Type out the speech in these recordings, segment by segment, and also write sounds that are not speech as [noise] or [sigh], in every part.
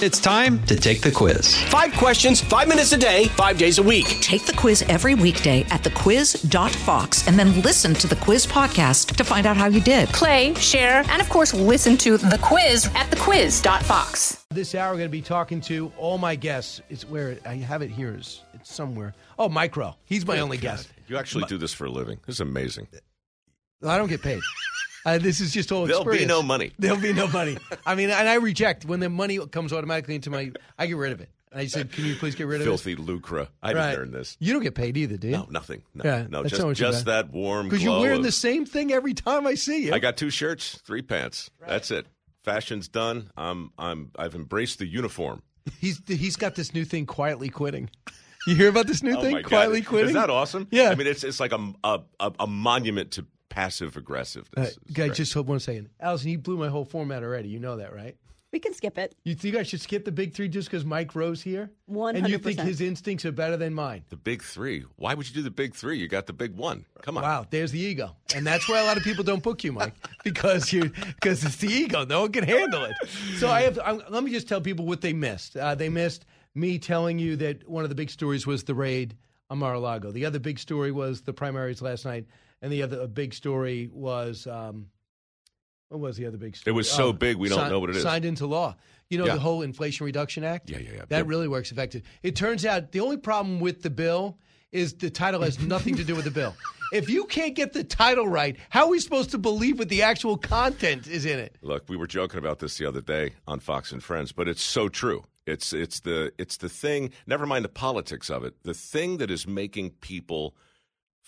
It's time to take the quiz. Five questions, five minutes a day, five days a week. Take the quiz every weekday at thequiz.fox and then listen to the quiz podcast to find out how you did. Play, share, and of course, listen to the quiz at thequiz.fox. This hour, we're going to be talking to all my guests. It's where I have it here. It's, it's somewhere. Oh, Mike Rowe. He's my only guest. You actually do this for a living. This is amazing. I don't get paid. Uh, this is just all There'll be no money. [laughs] There'll be no money. I mean, and I reject when the money comes automatically into my. I get rid of it. And I said, "Can you please get rid of it? Filthy lucre. I it?" didn't earn this. You don't get paid either, do you? No, nothing. No, Yeah, no just, not what you just that warm Because you're wearing of- the same thing every time I see you. I got two shirts, three pants. That's it. Fashion's done. I'm I'm I've embraced the uniform. He's he's got this new thing, quietly quitting. You hear about this new Oh thing, my God. quietly quitting? Isn't that awesome? Yeah. I mean, it's it's like a a, a, a monument to passive Uh, aggressiveness. It's guy, great. just hold one second. Allison, you blew my whole format already. You know that, right? We can skip it. You think I should skip the big three just because Mike Rowe's here? And you think his instincts are better than mine? the big three. Why would you do the big three? You got the big one. Come on. Wow, there's the ego, and that's why a lot of people don't book you, Mike, [laughs] because you because it's the ego. No one can handle it. So I have. I'm, let me just tell people what they missed. Uh, they missed me telling you that one of the big stories was the raid on Mar-a-Lago. The other big story was the primaries last night, and the other big story was. Um, what was the other big story? It was so Oh, big, we don't know what it is. Signed into law. You know Yeah. the whole Inflation Reduction Act. Yeah, yeah, yeah. That Big- really works effective. It turns out the only problem with the bill is the title has nothing to do with the bill. [laughs] If you can't get the title right, how are we supposed to believe what the actual content is in it? Look, we were joking about this the other day on Fox and Friends, but it's so true. It's it's the it's the thing. Never mind the politics of it. The thing that is making people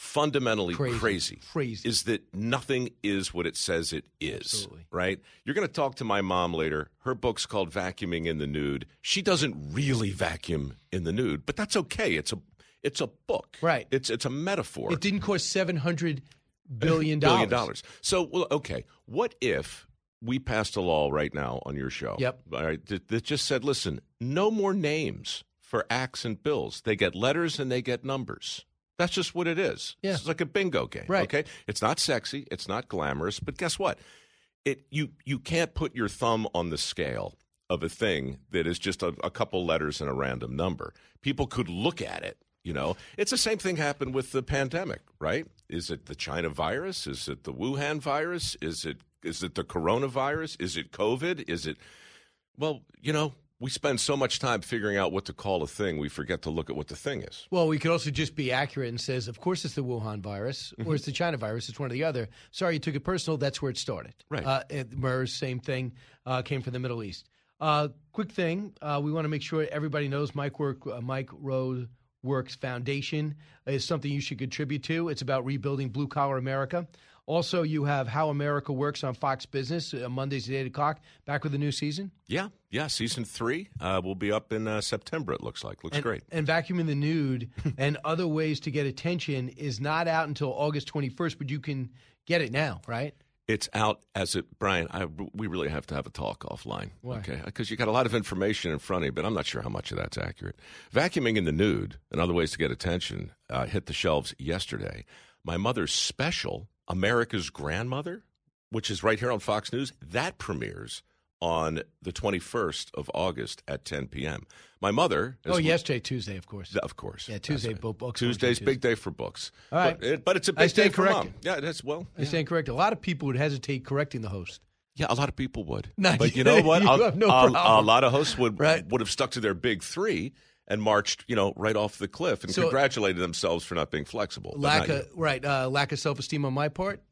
fundamentally Crazy. crazy, Crazy. is that nothing is what it says it is. Absolutely. Right? You're going to talk to my mom later. Her book's called Vacuuming in the Nude. She doesn't really vacuum in the nude, but that's okay. It's a it's a book. Right. It's it's a metaphor. It didn't cost seven hundred billion [laughs] billion dollars. dollars. So, well, okay, what if we passed a law right now on your show? Yep. All right, that, that just said, listen, no more names for acts and bills. They get letters and they get numbers. That's just what it is. Yeah. It's like a bingo game. Right. Okay. It's not sexy. It's not glamorous. But guess what? It you you can't put your thumb on the scale of a thing that is just a, a couple letters and a random number. People could look at it. You know, it's the same thing happened with the pandemic, right? Is it the China virus? Is it the Wuhan virus? Is it is it the coronavirus? Is it COVID? Is it well, you know, we spend so much time figuring out what to call a thing, we forget to look at what the thing is. Well, we could also just be accurate and says, of course, it's the Wuhan virus Mm-hmm. or it's the China virus. It's one or the other. Sorry, you took it personal. That's where it started. Right. Uh, MERS, same thing, uh, came from the Middle East. Uh, quick thing, uh, we want to make sure everybody knows Mike Work, uh, Mike Rose Works Foundation is something you should contribute to. It's about rebuilding blue collar America. Also, you have How America Works on Fox Business uh, Mondays at eight o'clock. Back with the new season. Yeah, yeah. Season three uh, will be up in uh, September. It looks like. Looks and, great. And vacuuming the nude [laughs] and other ways to get attention is not out until August 21st, but you can get it now, right? It's out as it, Brian. I, we really have to have a talk offline, okay? Because you got a lot of information in front of you, but I'm not sure how much of that's accurate. Vacuuming in the nude and other ways to get attention uh, hit the shelves yesterday. My mother's special, America's Grandmother, which is right here on Fox News, that premieres on the 21st of August at 10 p.m. My mother, Oh, yesterday, Tuesday, of course. of course. Yeah, Tuesday, right. bo- books. Tuesday's Tuesday. big day for books. All right. But, it- but it's a big stand day for mom. Yeah, that's well. I stand corrected. A lot of people would hesitate correcting the host. Yeah, a lot of people would. No, but you know what? [laughs] you no a, a lot of hosts would Right. would have stuck to their big three and marched, you know, right off the cliff and So- congratulated themselves for not being flexible. Lack of right, uh, lack of self esteem on my part.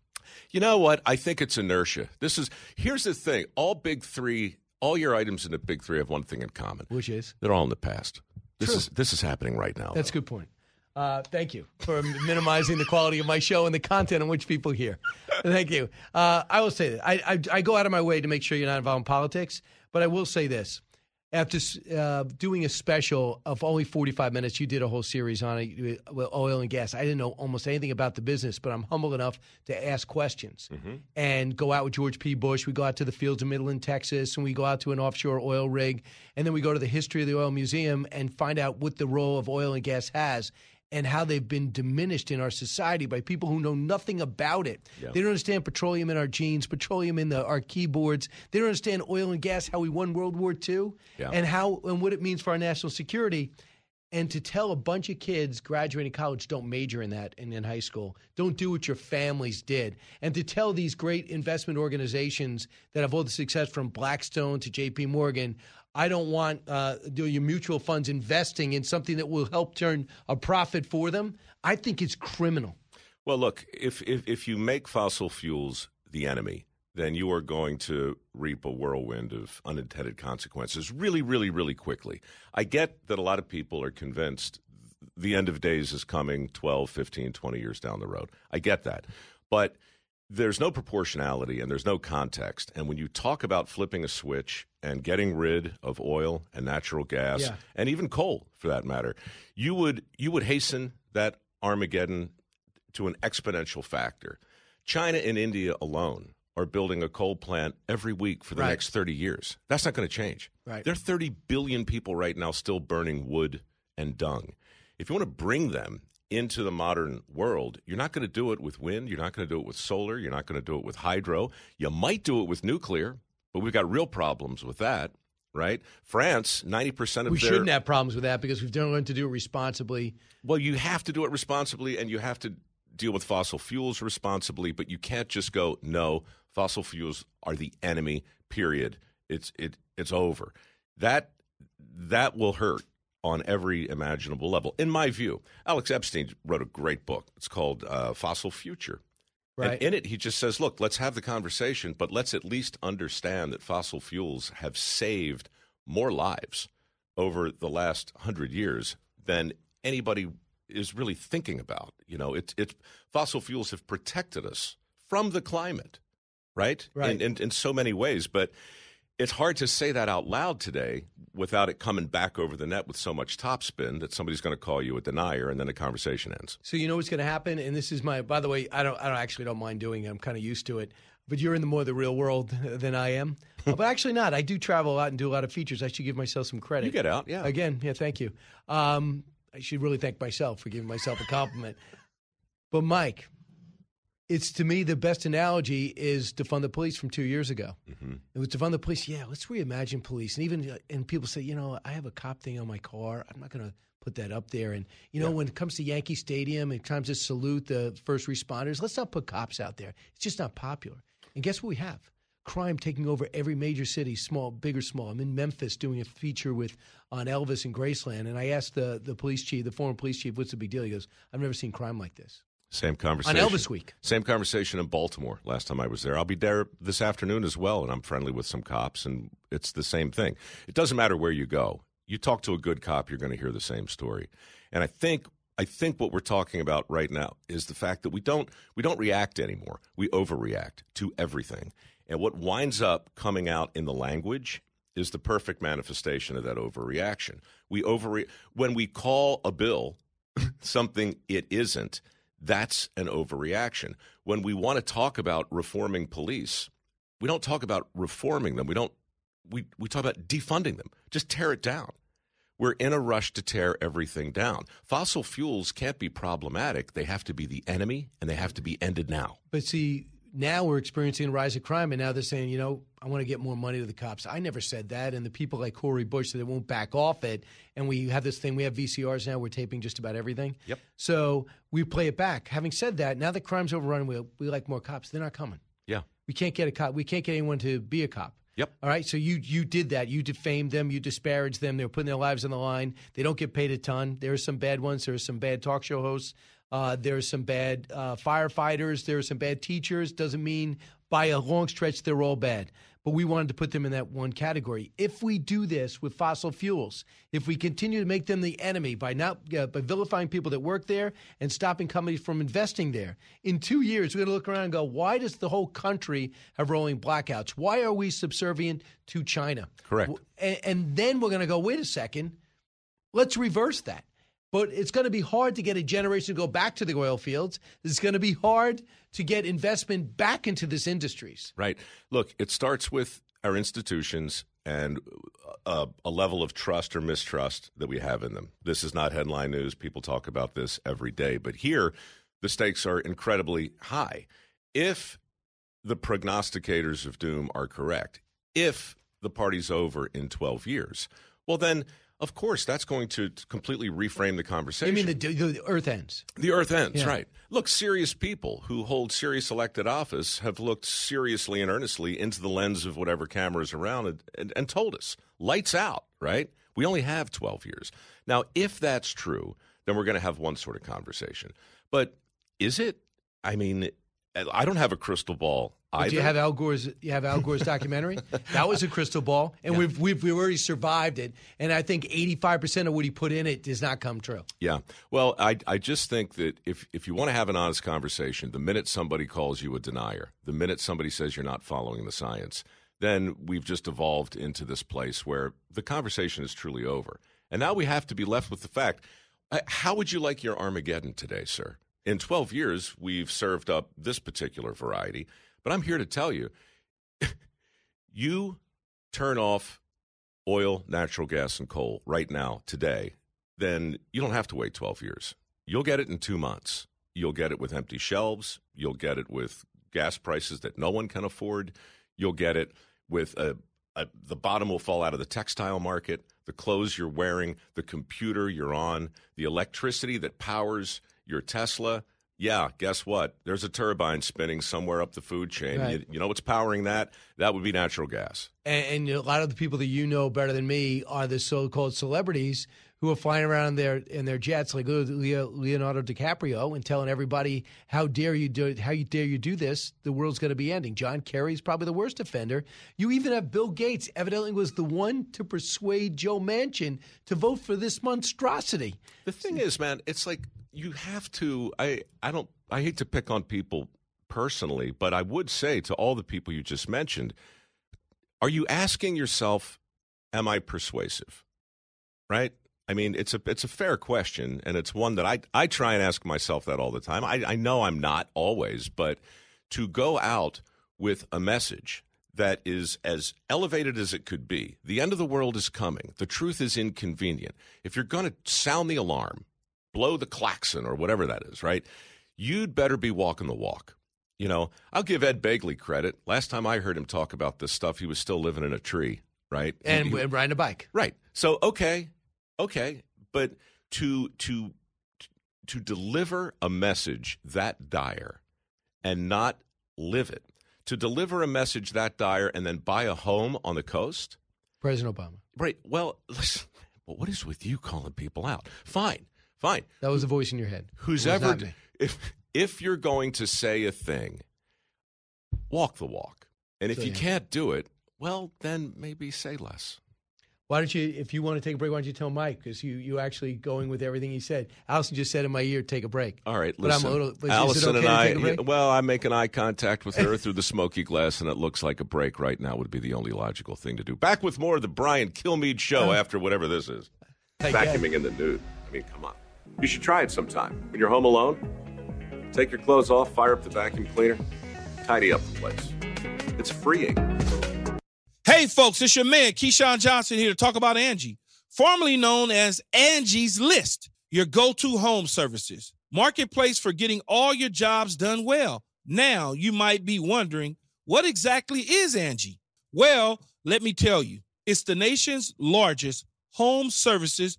You know what? I think it's inertia. This is here's the thing. All big three, all your items in the big three have one thing in common. Which is They're all in the past. This True. is this is happening right now. that's a good point. Uh, thank you for minimizing the quality of my show and the content on which people hear. Thank you. Uh, I will say that I, I I go out of my way to make sure you're not involved in politics, but I will say this: after uh, doing a special of only 45 minutes, you did a whole series on it with oil and gas. I didn't know almost anything about the business, but I'm humble enough to ask questions and go out with George P. Bush. We go out to the fields of Midland, Texas, and we go out to an offshore oil rig, and then we go to the history of the oil museum and find out what the role of oil and gas has. And how they've been diminished in our society by people who know nothing about it. Yeah. They don't understand petroleum in our jeans, petroleum in the, our keyboards. They don't understand oil and gas, how we won World War II, Yeah. and how and what it means for our national security. And to tell a bunch of kids graduating college don't major in that in, in high school, don't do what your families did, and to tell these great investment organizations that have all the success from Blackstone to J.P. Morgan, I don't want uh, your mutual funds investing in something that will help turn a profit for them. I think it's criminal. Well, look, if, if if you make fossil fuels the enemy, then you are going to reap a whirlwind of unintended consequences really, really, really quickly. I get that a lot of people are convinced the end of days is coming 12, 15, 20 years down the road. I get that. But there's no proportionality and there's no context. And when you talk about flipping a switch and getting rid of oil and natural gas Yeah. and even coal for that matter, you would you would hasten that Armageddon to an exponential factor. China and India alone are building a coal plant every week for the Right. next 30 years. That's not going to change. Right. There are 30 billion people right now still burning wood and dung. If you want to bring them into the modern world, you're not going to do it with wind, you're not going to do it with solar, you're not going to do it with hydro. You might do it with nuclear, but we've got real problems with that, right? France, 90% of We their shouldn't have problems with that because we've done learned to do it responsibly. well, you have to do it responsibly and you have to deal with fossil fuels responsibly, but you can't just go, no, fossil fuels are the enemy, period. It's it it's over. That that will hurt on every imaginable level. In my view, Alex Epstein wrote a great book. It's called uh, Fossil Future. Right. And in it, he just says, look, let's have the conversation, but let's at least understand that fossil fuels have saved more lives over the last hundred years than anybody is really thinking about. You know, it's it's fossil fuels have protected us from the climate, right? Right. In, in, in so many ways, but it's hard to say that out loud today without it coming back over the net with so much topspin that somebody's going to call you a denier, and then the conversation ends. So you know what's going to happen, and this is my. By the way, I don't. I don't actually don't mind doing it. I'm kind of used to it. But you're in the more the real world [laughs] than I am. [laughs] But actually, not. I do travel a lot and do a lot of features. I should give myself some credit. You get out, yeah. Again, yeah. Thank you. Um, I should really thank myself for giving myself a compliment. but Mike, it's to me the best analogy is defund the police from two years ago. Mm-hmm. It was defund the police. Yeah, let's reimagine police. And even and people say, you know, I have a cop thing on my car. I'm not going to put that up there. And you know, when it comes to Yankee Stadium and times to salute the first responders, let's not put cops out there. It's just not popular. And guess what we have? Crime taking over every major city, small, big or small. I'm in Memphis doing a feature with on Elvis and Graceland, and I asked the the police chief, the former police chief, what's the big deal? He goes, I've never seen crime like this. Same conversation. On Elvis Week. Same conversation in Baltimore last time I was there. I'll be there this afternoon as well, and I'm friendly with some cops, and it's the same thing. It doesn't matter where you go. You talk to a good cop, you're going to hear the same story. And I think I think what we're talking about right now is the fact that we don't we don't react anymore. We overreact to everything. And what winds up coming out in the language is the perfect manifestation of that overreaction. We overre- when we call a bill [laughs] something it isn't, that's an overreaction. When we want to talk about reforming police, we don't talk about reforming them. We don't we, we talk about defunding them. Just tear it down. We're in a rush to tear everything down. Fossil fuels can't be problematic. They have to be the enemy and they have to be ended now. But see, now we're experiencing a rise of crime, and now they're saying, you know, I want to get more money to the cops. I never said that, and the people like Cori Bush that won't back off it. And we have this thing. We have VCRs now. We're taping just about everything. Yep. So we play it back. Having said that, now that crime's overrun, we we like more cops. They're not coming. Yeah. We can't get a cop. We can't get anyone to be a cop. Yep. All right. So you you did that. You defamed them. You disparaged them. They were putting their lives on the line. They don't get paid a ton. There are some bad ones. There are some bad talk show hosts. Uh, there's some bad uh, firefighters. There are some bad teachers. Doesn't mean by a long stretch they're all bad. But we wanted to put them in that one category. If we do this with fossil fuels, if we continue to make them the enemy by not uh, by vilifying people that work there and stopping companies from investing there, in two years we're going to look around and go, why does the whole country have rolling blackouts? Why are we subservient to China? Correct. And, and then we're going to go, wait a second, let's reverse that. But it's going to be hard to get a generation to go back to the oil fields. It's going to be hard to get investment back into these industries. Right. Look, it starts with our institutions and a, a, level of trust or mistrust that we have in them. This is not headline news. People talk about this every day. But here, the stakes are incredibly high. If the prognosticators of doom are correct, if the party's over in 12 years, well, then of course, that's going to completely reframe the conversation. You mean the, the Earth ends? The Earth ends, yeah. right. Look, serious people who hold serious elected office have looked seriously and earnestly into the lens of whatever cameras around and, and, and told us, lights out, right? We only have 12 years. Now, if that's true, then we're going to have one sort of conversation. But is it? I mean, I don't have a crystal ball do you have Al Gore's? You have Al Gore's documentary. [laughs] that was a crystal ball, and yeah. we've, we've we've already survived it. And I think eighty five percent of what he put in it does not come true. Yeah. Well, I I just think that if if you want to have an honest conversation, the minute somebody calls you a denier, the minute somebody says you're not following the science, then we've just evolved into this place where the conversation is truly over. And now we have to be left with the fact. Uh, how would you like your Armageddon today, sir? In 12 years, we've served up this particular variety. But I'm here to tell you [laughs] you turn off oil, natural gas, and coal right now, today, then you don't have to wait 12 years. You'll get it in two months. You'll get it with empty shelves. You'll get it with gas prices that no one can afford. You'll get it with a, a, the bottom will fall out of the textile market, the clothes you're wearing, the computer you're on, the electricity that powers your Tesla yeah, guess what? There's a turbine spinning somewhere up the food chain. Right. You, you, know what's powering that? That would be natural gas. And, and, a lot of the people that you know better than me are the so-called celebrities who are flying around in their in their jets, like Leonardo DiCaprio, and telling everybody how dare you do how you dare you do this? The world's going to be ending. John Kerry's probably the worst offender. You even have Bill Gates, evidently was the one to persuade Joe Manchin to vote for this monstrosity. The thing is, man, it's like you have to. I I don't. I hate to pick on people personally, but I would say to all the people you just mentioned, are you asking yourself, "Am I persuasive?" Right? I mean, it's a it's a fair question, and it's one that I I try and ask myself that all the time. I, I know I'm not always, but to go out with a message that is as elevated as it could be. The end of the world is coming. The truth is inconvenient. If you're going to sound the alarm, blow the klaxon or whatever that is, right? You'd better be walking the walk. You know, I'll give Ed Begley credit. Last time I heard him talk about this stuff, he was still living in a tree, right? And he, riding a bike. Right. So, okay, okay, but to to to deliver a message that dire and not live it, to deliver a message that dire and then buy a home on the coast, President Obama. Right. Well, [laughs] listen, well, what is with you calling people out? Fine. Fine. That was a voice in your head. Who's ever if if you're going to say a thing, walk the walk. And if so, you yeah. can't do it, well, then maybe say less. Why don't you, if you want to take a break, why don't you tell Mike? Because you you actually going with everything he said. Allison just said in my ear, take a break. All right, listen. But I'm a little, Allison okay and I, well, I'm making eye contact with her [laughs] through the smoky glass, and it looks like a break right now would be the only logical thing to do. Back with more of the Brian Kilmeade show uh, after whatever this is. Vacuuming in the nude. I mean, come on. You should try it sometime. When you're home alone, take your clothes off, fire up the vacuum cleaner, tidy up the place. It's freeing. Hey, folks, it's your man, Keyshawn Johnson, here to talk about Angie, formerly known as Angie's List, your go to home services. Marketplace for getting all your jobs done well. Now, you might be wondering, what exactly is Angie? Well, let me tell you, it's the nation's largest home services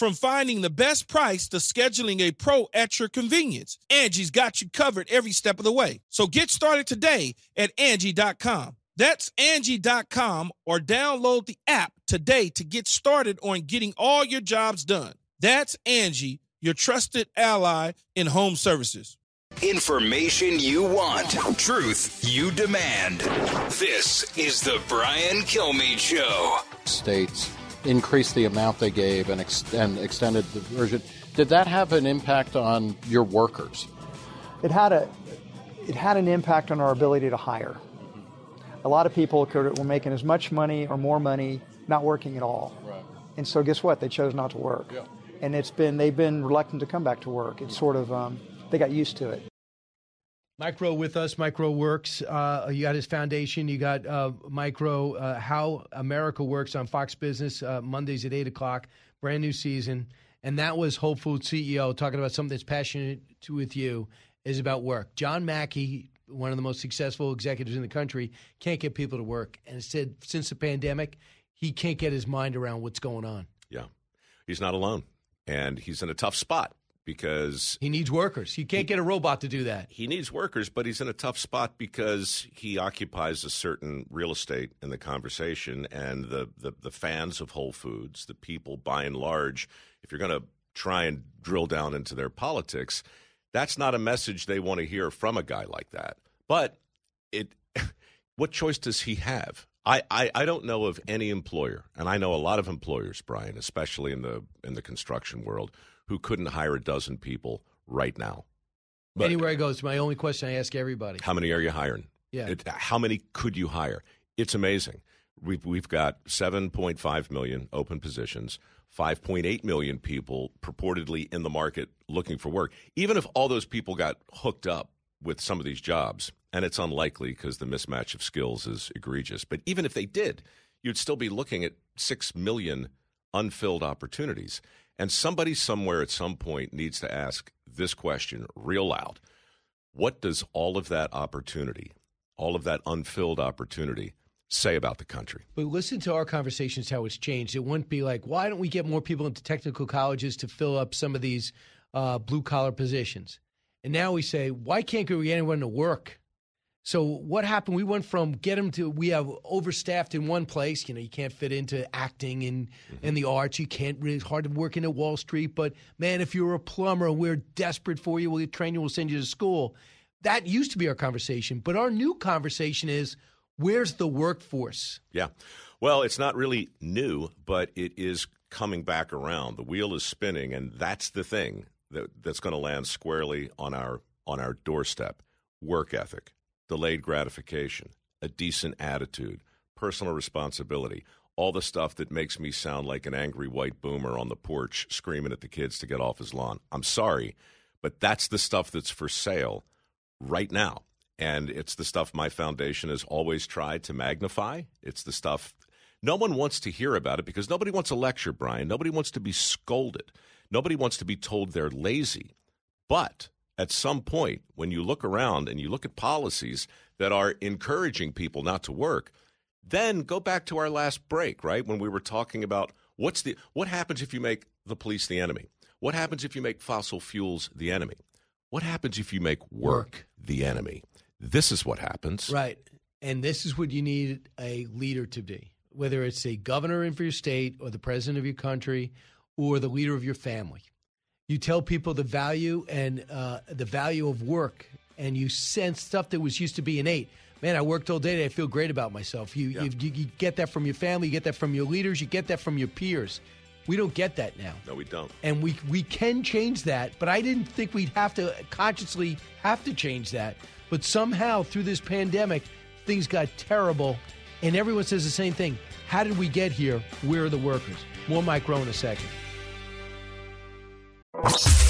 From finding the best price to scheduling a pro at your convenience, Angie's got you covered every step of the way. So get started today at Angie.com. That's Angie.com or download the app today to get started on getting all your jobs done. That's Angie, your trusted ally in home services. Information you want, truth you demand. This is the Brian Kilmeade Show. States increased the amount they gave and, ex- and extended the version. Did that have an impact on your workers? It had a it had an impact on our ability to hire. A lot of people could, were making as much money or more money not working at all. Right. And so guess what? They chose not to work. Yeah. And it's been they've been reluctant to come back to work. It's sort of um, they got used to it. Mike Rowe with us, Mike Rowe Works. Uh, you got his foundation. You got uh, Mike Rowe, uh, How America Works on Fox Business, uh, Mondays at 8 o'clock, brand new season. And that was Whole Foods CEO talking about something that's passionate to, with you is about work. John Mackey, one of the most successful executives in the country, can't get people to work. And said since the pandemic, he can't get his mind around what's going on. Yeah. He's not alone. And he's in a tough spot because He needs workers. You can't get a robot to do that. he needs workers, but he's in a tough spot because he occupies a certain real estate in the conversation. And the, the, the fans of Whole Foods, the people by and large, if you're going to try and drill down into their politics, that's not a message they want to hear from a guy like that. But it, [laughs] what choice does he have? I, I, I don't know of any employer, and I know a lot of employers, Brian, especially in the in the construction world, who couldn't hire a dozen people right now. But Anywhere I go, it's my only question I ask everybody. how many are you hiring? Yeah. It, how many could you hire? It's amazing. We've we've got 7.5 million open positions, 5.8 million people purportedly in the market looking for work. Even if all those people got hooked up with some of these jobs, and it's unlikely because the mismatch of skills is egregious, but even if they did, you'd still be looking at 6 million unfilled opportunities. And somebody somewhere at some point needs to ask this question real loud. What does all of that opportunity, all of that unfilled opportunity, say about the country? But listen to our conversations, how it's changed. It wouldn't be like, why don't we get more people into technical colleges to fill up some of these uh, blue collar positions? And now we say, why can't we get anyone to work? So what happened? We went from get them to we have overstaffed in one place. You know, you can't fit into acting and and mm-hmm. the arts. You can't really it's hard to work in at Wall Street. But man, if you're a plumber we're desperate for you, we'll train you. We'll send you to school. That used to be our conversation. But our new conversation is where's the workforce? Yeah. Well, it's not really new, but it is coming back around. The wheel is spinning, and that's the thing that, that's going to land squarely on our on our doorstep. Work ethic, delayed gratification, a decent attitude, personal responsibility, all the stuff that makes me sound like an angry white boomer on the porch screaming at the kids to get off his lawn. I'm sorry, but that's the stuff that's for sale right now. And it's the stuff my foundation has always tried to magnify. It's the stuff no one wants to hear about it because nobody wants a lecture, Brian. Nobody wants to be scolded. Nobody wants to be told they're lazy. But at some point, when you look around and you look at policies that are encouraging people not to work, then go back to our last break, right? When we were talking about what's the what happens if you make the police the enemy? What happens if you make fossil fuels the enemy? What happens if you make work the enemy? This is what happens. Right. And this is what you need a leader to be, whether it's a governor in for your state or the president of your country or the leader of your family. You tell people the value and uh, the value of work, and you sense stuff that was used to be innate. Man, I worked all day. Today. I feel great about myself. You, you, you, you get that from your family. You get that from your leaders. You get that from your peers. We don't get that now. No, we don't. And we we can change that, but I didn't think we'd have to consciously have to change that. But somehow through this pandemic, things got terrible, and everyone says the same thing. How did we get here? Where are the workers? More Mike Rowe in a second you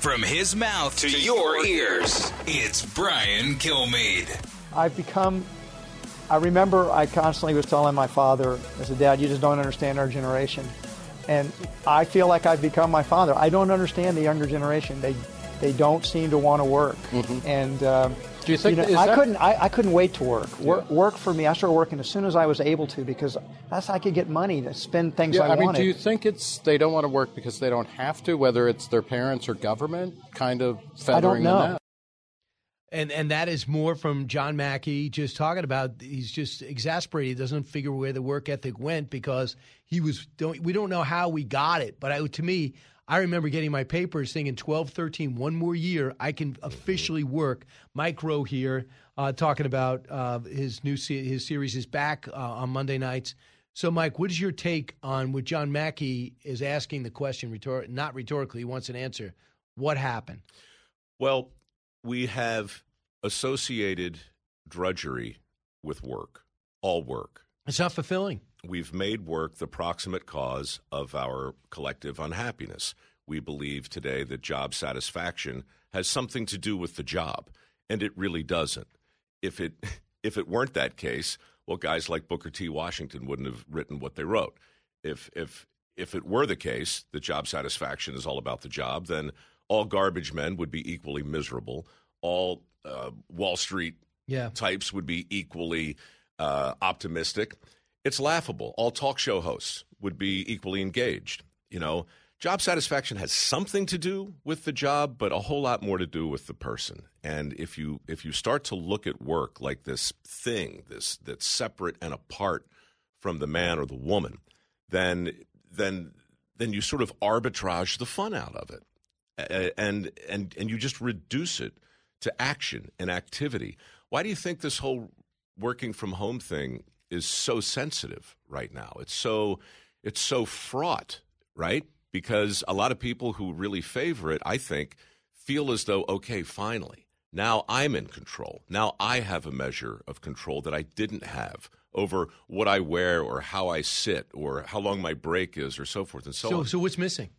From his mouth to your ears, it's Brian Kilmeade. I've become. I remember I constantly was telling my father, as a dad, you just don't understand our generation. And I feel like I've become my father. I don't understand the younger generation. They they don't seem to want to work. And um, Do you think know, is I that- couldn't I, I couldn't wait to work. work. Work for me. I started working as soon as I was able to because that's how I could get money to spend things Yeah, I, I mean, wanted. do you think it's they don't want to work because they don't have to, whether it's their parents or government kind of feathering know. them out? And and that is more from John Mackey just talking about he's just exasperated. He doesn't figure where the work ethic went because he was don't we don't know how we got it. But I, to me, I remember getting my papers thinking 12, 13, one more year, I can officially work. Mike Rowe here uh, talking about uh, his new se- his series is back uh, on Monday nights. So, Mike, what is your take on what John Mackey is asking the question? Rhetor- not rhetorically, he wants an answer. What happened? Well, we have associated drudgery with work, all work. It's not fulfilling. We've made work the proximate cause of our collective unhappiness. We believe today that job satisfaction has something to do with the job, and it really doesn't. If it [laughs] if it weren't that case, well, guys like Booker T. Washington wouldn't have written what they wrote. If if if it were the case that job satisfaction is all about the job, then all garbage men would be equally miserable. All uh, Wall Street Yeah. types would be equally uh, optimistic. It's laughable. All talk show hosts would be equally engaged. You know, job satisfaction has something to do with the job, but a whole lot more to do with the person. And if you if you start to look at work like this thing, this that's separate and apart from the man or the woman, then then then you sort of arbitrage the fun out of it, and and and you just reduce it to action and activity. Why do you think this whole working from home thing is so sensitive right now? It's so it's so fraught, right? Because a lot of people who really favor it, I think, feel as though okay, finally, now I'm in control. Now I have a measure of control that I didn't have over what I wear or how I sit or how long my break is or so forth and so, So, on. so what's missing?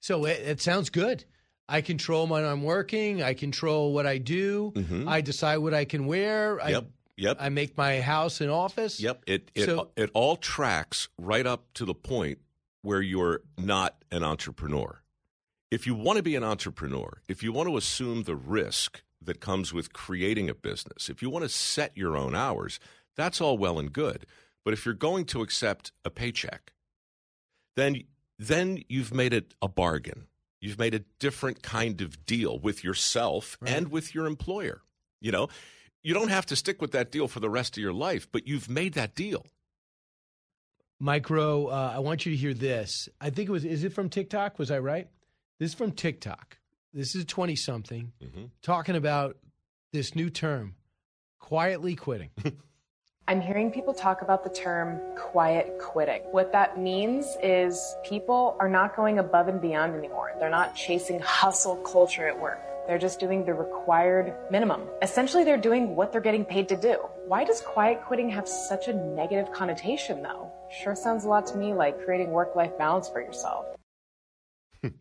So it, it sounds good. I control when I'm working. I control what I do. Mhm. I decide what I can wear. Yep, I, yep. I make my house an office. Yep. It it So- it all tracks right up to the point where you're not an entrepreneur. If you want to be an entrepreneur, if you want to assume the risk that comes with creating a business, if you want to set your own hours, that's all well and good. But if you're going to accept a paycheck, then then you've made it a bargain. You've made a different kind of deal with yourself and with your employer. You know, you don't have to stick with that deal for the rest of your life, but you've made that deal. Mike Rowe, uh, I want you to hear this. I think it was, is it from TikTok? Was I right? This is from TikTok. This is 20 something talking about this new term, quietly quitting. [laughs] I'm hearing people talk about the term quiet quitting. What that means is people are not going above and beyond anymore. They're not chasing hustle culture at work. They're just doing the required minimum. Essentially, they're doing what they're getting paid to do. Why does quiet quitting have such a negative connotation, though? Sure sounds a lot to me like creating work life balance for yourself. [laughs]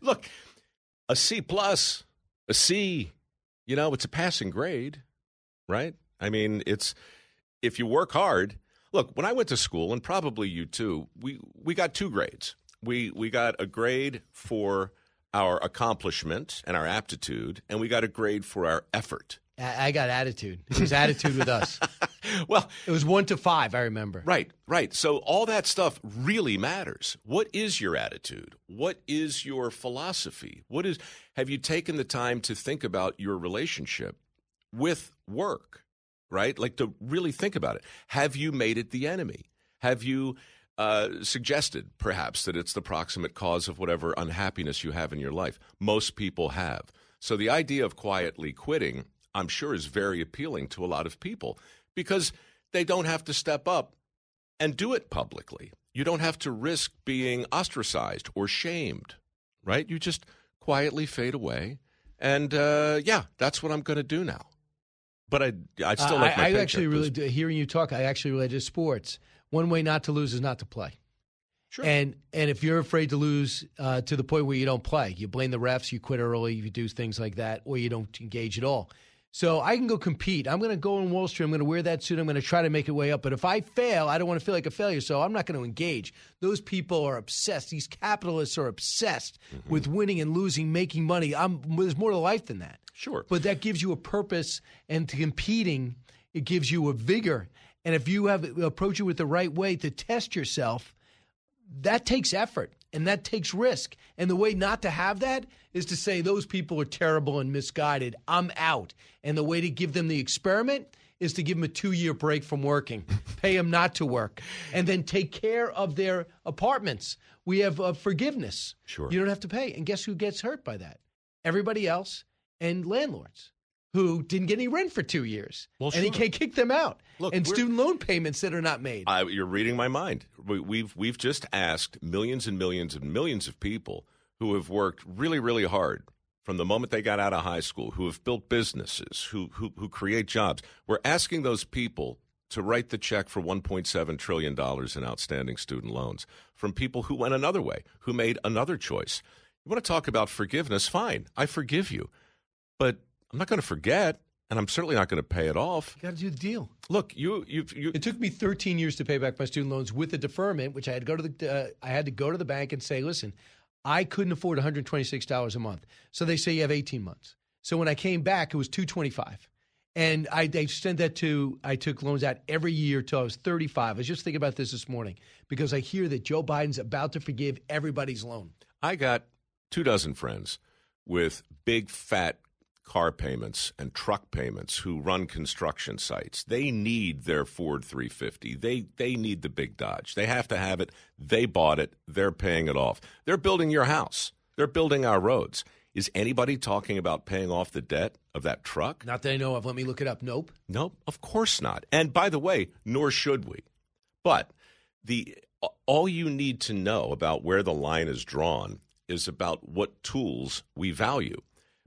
Look, a C plus, a C, you know, it's a passing grade, right? I mean, it's if you work hard. Look, when I went to school, and probably you too, we we got two grades. We we got a grade for our accomplishment and our aptitude, and we got a grade for our effort. I, I got attitude. It was attitude with us. [laughs] well, it was one to five, I remember. Right, right. So all that stuff really matters. What is your attitude? What is your philosophy? What is have you taken the time to think about your relationship with work? Right? Like to really think about it. Have you made it the enemy? Have you uh, suggested perhaps that it's the proximate cause of whatever unhappiness you have in your life? Most people have. So the idea of quietly quitting, I'm sure, is very appealing to a lot of people because they don't have to step up and do it publicly. You don't have to risk being ostracized or shamed, right? You just quietly fade away And uh, yeah, that's what I'm going to do now. But I, I still like my I, I actually really, do, hearing you talk, I actually relate to sports. One way not to lose is not to play. Sure. And and if you're afraid to lose uh, to the point where you don't play, you blame the refs, you quit early, you do things like that, or you don't engage at all. So I can go compete. I'm going to go on Wall Street. I'm going to wear that suit. I'm going to try to make it way up. But if I fail, I don't want to feel like a failure. So I'm not going to engage. Those people are obsessed. These capitalists are obsessed Mm-hmm. with winning and losing, making money. I'm, there's more to life than that. Sure. But that gives you a purpose, and to competing, it gives you a vigor. And if you have approach it with the right way to test yourself, that takes effort and that takes risk. And the way not to have that is to say those people are terrible and misguided. I'm out. And the way to give them the experiment is to give them a two year break from working, [laughs] pay them not to work, and then take care of their apartments. We have uh, forgiveness. Sure. You don't have to pay. And guess who gets hurt by that? Everybody else and landlords who didn't get any rent for two years. Well, and he can't kick them out. Look, and student loan payments that are not made. I, you're reading my mind. We, we've we've just asked millions and millions and millions of people who have worked really really hard from the moment they got out of high school, who have built businesses, who who, who create jobs. We're asking those people to write the check for 1.7 trillion dollars in outstanding student loans from people who went another way, who made another choice. You want to talk about forgiveness? Fine, I forgive you, but I'm not going to forget, and I'm certainly not going to pay it off. You got to do the deal. Look, you you you. It took me 13 years to pay back my student loans with a deferment, which I had to go to the uh, I had to go to the bank and say, listen, I couldn't afford 126 dollars a month. So they say you have 18 months. So when I came back, it was 225. And I they extend that to I took loans out every year till I was 35. I was just thinking about this this morning because I hear that Joe Biden's about to forgive everybody's loan. I got two dozen friends with big fat car payments and truck payments who run construction sites. They need their Ford 350. They they need the big Dodge. They have to have it. They bought it. They're paying it off. They're building your house. They're building our roads. Is anybody talking about paying off the debt of that truck? Not that I know of. Let me look it up. Nope. Nope, of course not. And by the way, nor should we. But the all you need to know about where the line is drawn is about what tools we value.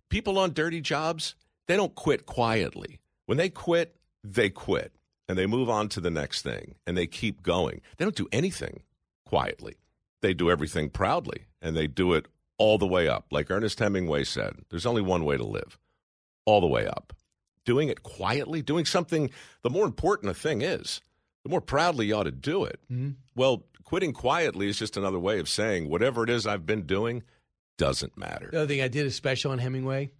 People on dirty jobs, they don't quit quietly. When they quit, they quit and they move on to the next thing and they keep going. They don't do anything quietly. They do everything proudly and they do it all the way up. Like Ernest Hemingway said, there's only one way to live all the way up. Doing it quietly, doing something, the more important a thing is, the more proudly you ought to do it. Mm-hmm. Well, quitting quietly is just another way of saying whatever it is I've been doing doesn't matter. The other thing I did a special on Hemingway.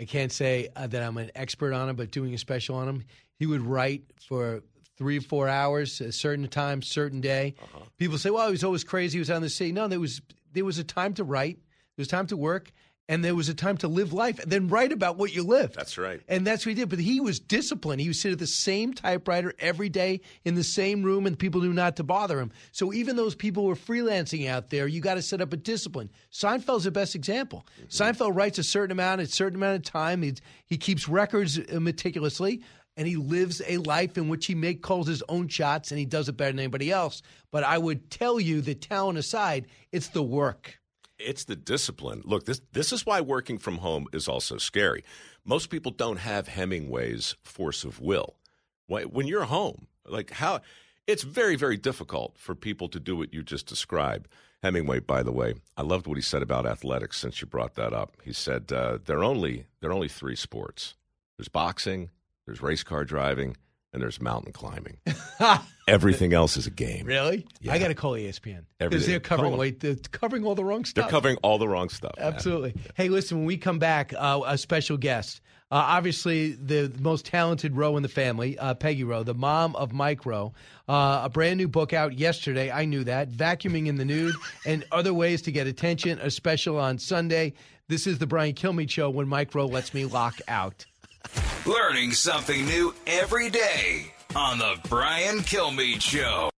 I can't say uh, that I'm an expert on him, but doing a special on him, he would write for three or four hours, a certain time, certain day. People say, "Well, he was always crazy. He was on the sea." No, there was there was a time to write, there was time to work, and there was a time to live life, and then write about what you lived. That's right. And that's what he did. But he was disciplined. He would sit at the same typewriter every day in the same room, and people knew not to bother him. So even those people who were freelancing out there, you got to set up a discipline. Seinfeld's the best example. Seinfeld writes a certain amount, a certain amount of time. He, he keeps records uh, meticulously. And he lives a life in which he make calls his own shots, and he does it better than anybody else. But I would tell you that talent aside, it's the work. It's the discipline. Look, this this is why working from home is also scary. Most people don't have Hemingway's force of will. When you're home, like how it's very very difficult for people to do what you just described. Hemingway, by the way, I loved what he said about athletics. Since you brought that up, he said uh, there are only there are only three sports. There's boxing, there's race car driving, and there's mountain climbing. [laughs] Everything else is a game. Really? Yeah. I got to call ESPN because they're covering wait, they're covering all the wrong stuff. They're covering all the wrong stuff. man. Absolutely. Hey, listen, when we come back, uh, a special guest. Uh, obviously, the most talented Rowe in the family, uh, Peggy Rowe, the mom of Mike Rowe. Uh, a brand new book out yesterday. I knew that. Vacuuming in the Nude [laughs] and Other Ways to Get Attention, a special on Sunday. This is the Brian Kilmeade Show when Mike Rowe lets me lock out. Learning something new every day on the Brian Kilmeade Show.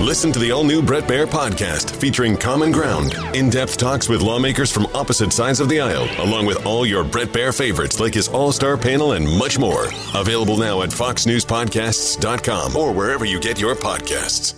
Listen to the all new Bret Baier podcast featuring Common Ground, in depth talks with lawmakers from opposite sides of the aisle, along with all your Bret Baier favorites like his all star panel and much more. Available now at FoxNewsPodcasts.com or wherever you get your podcasts.